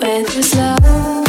with this love.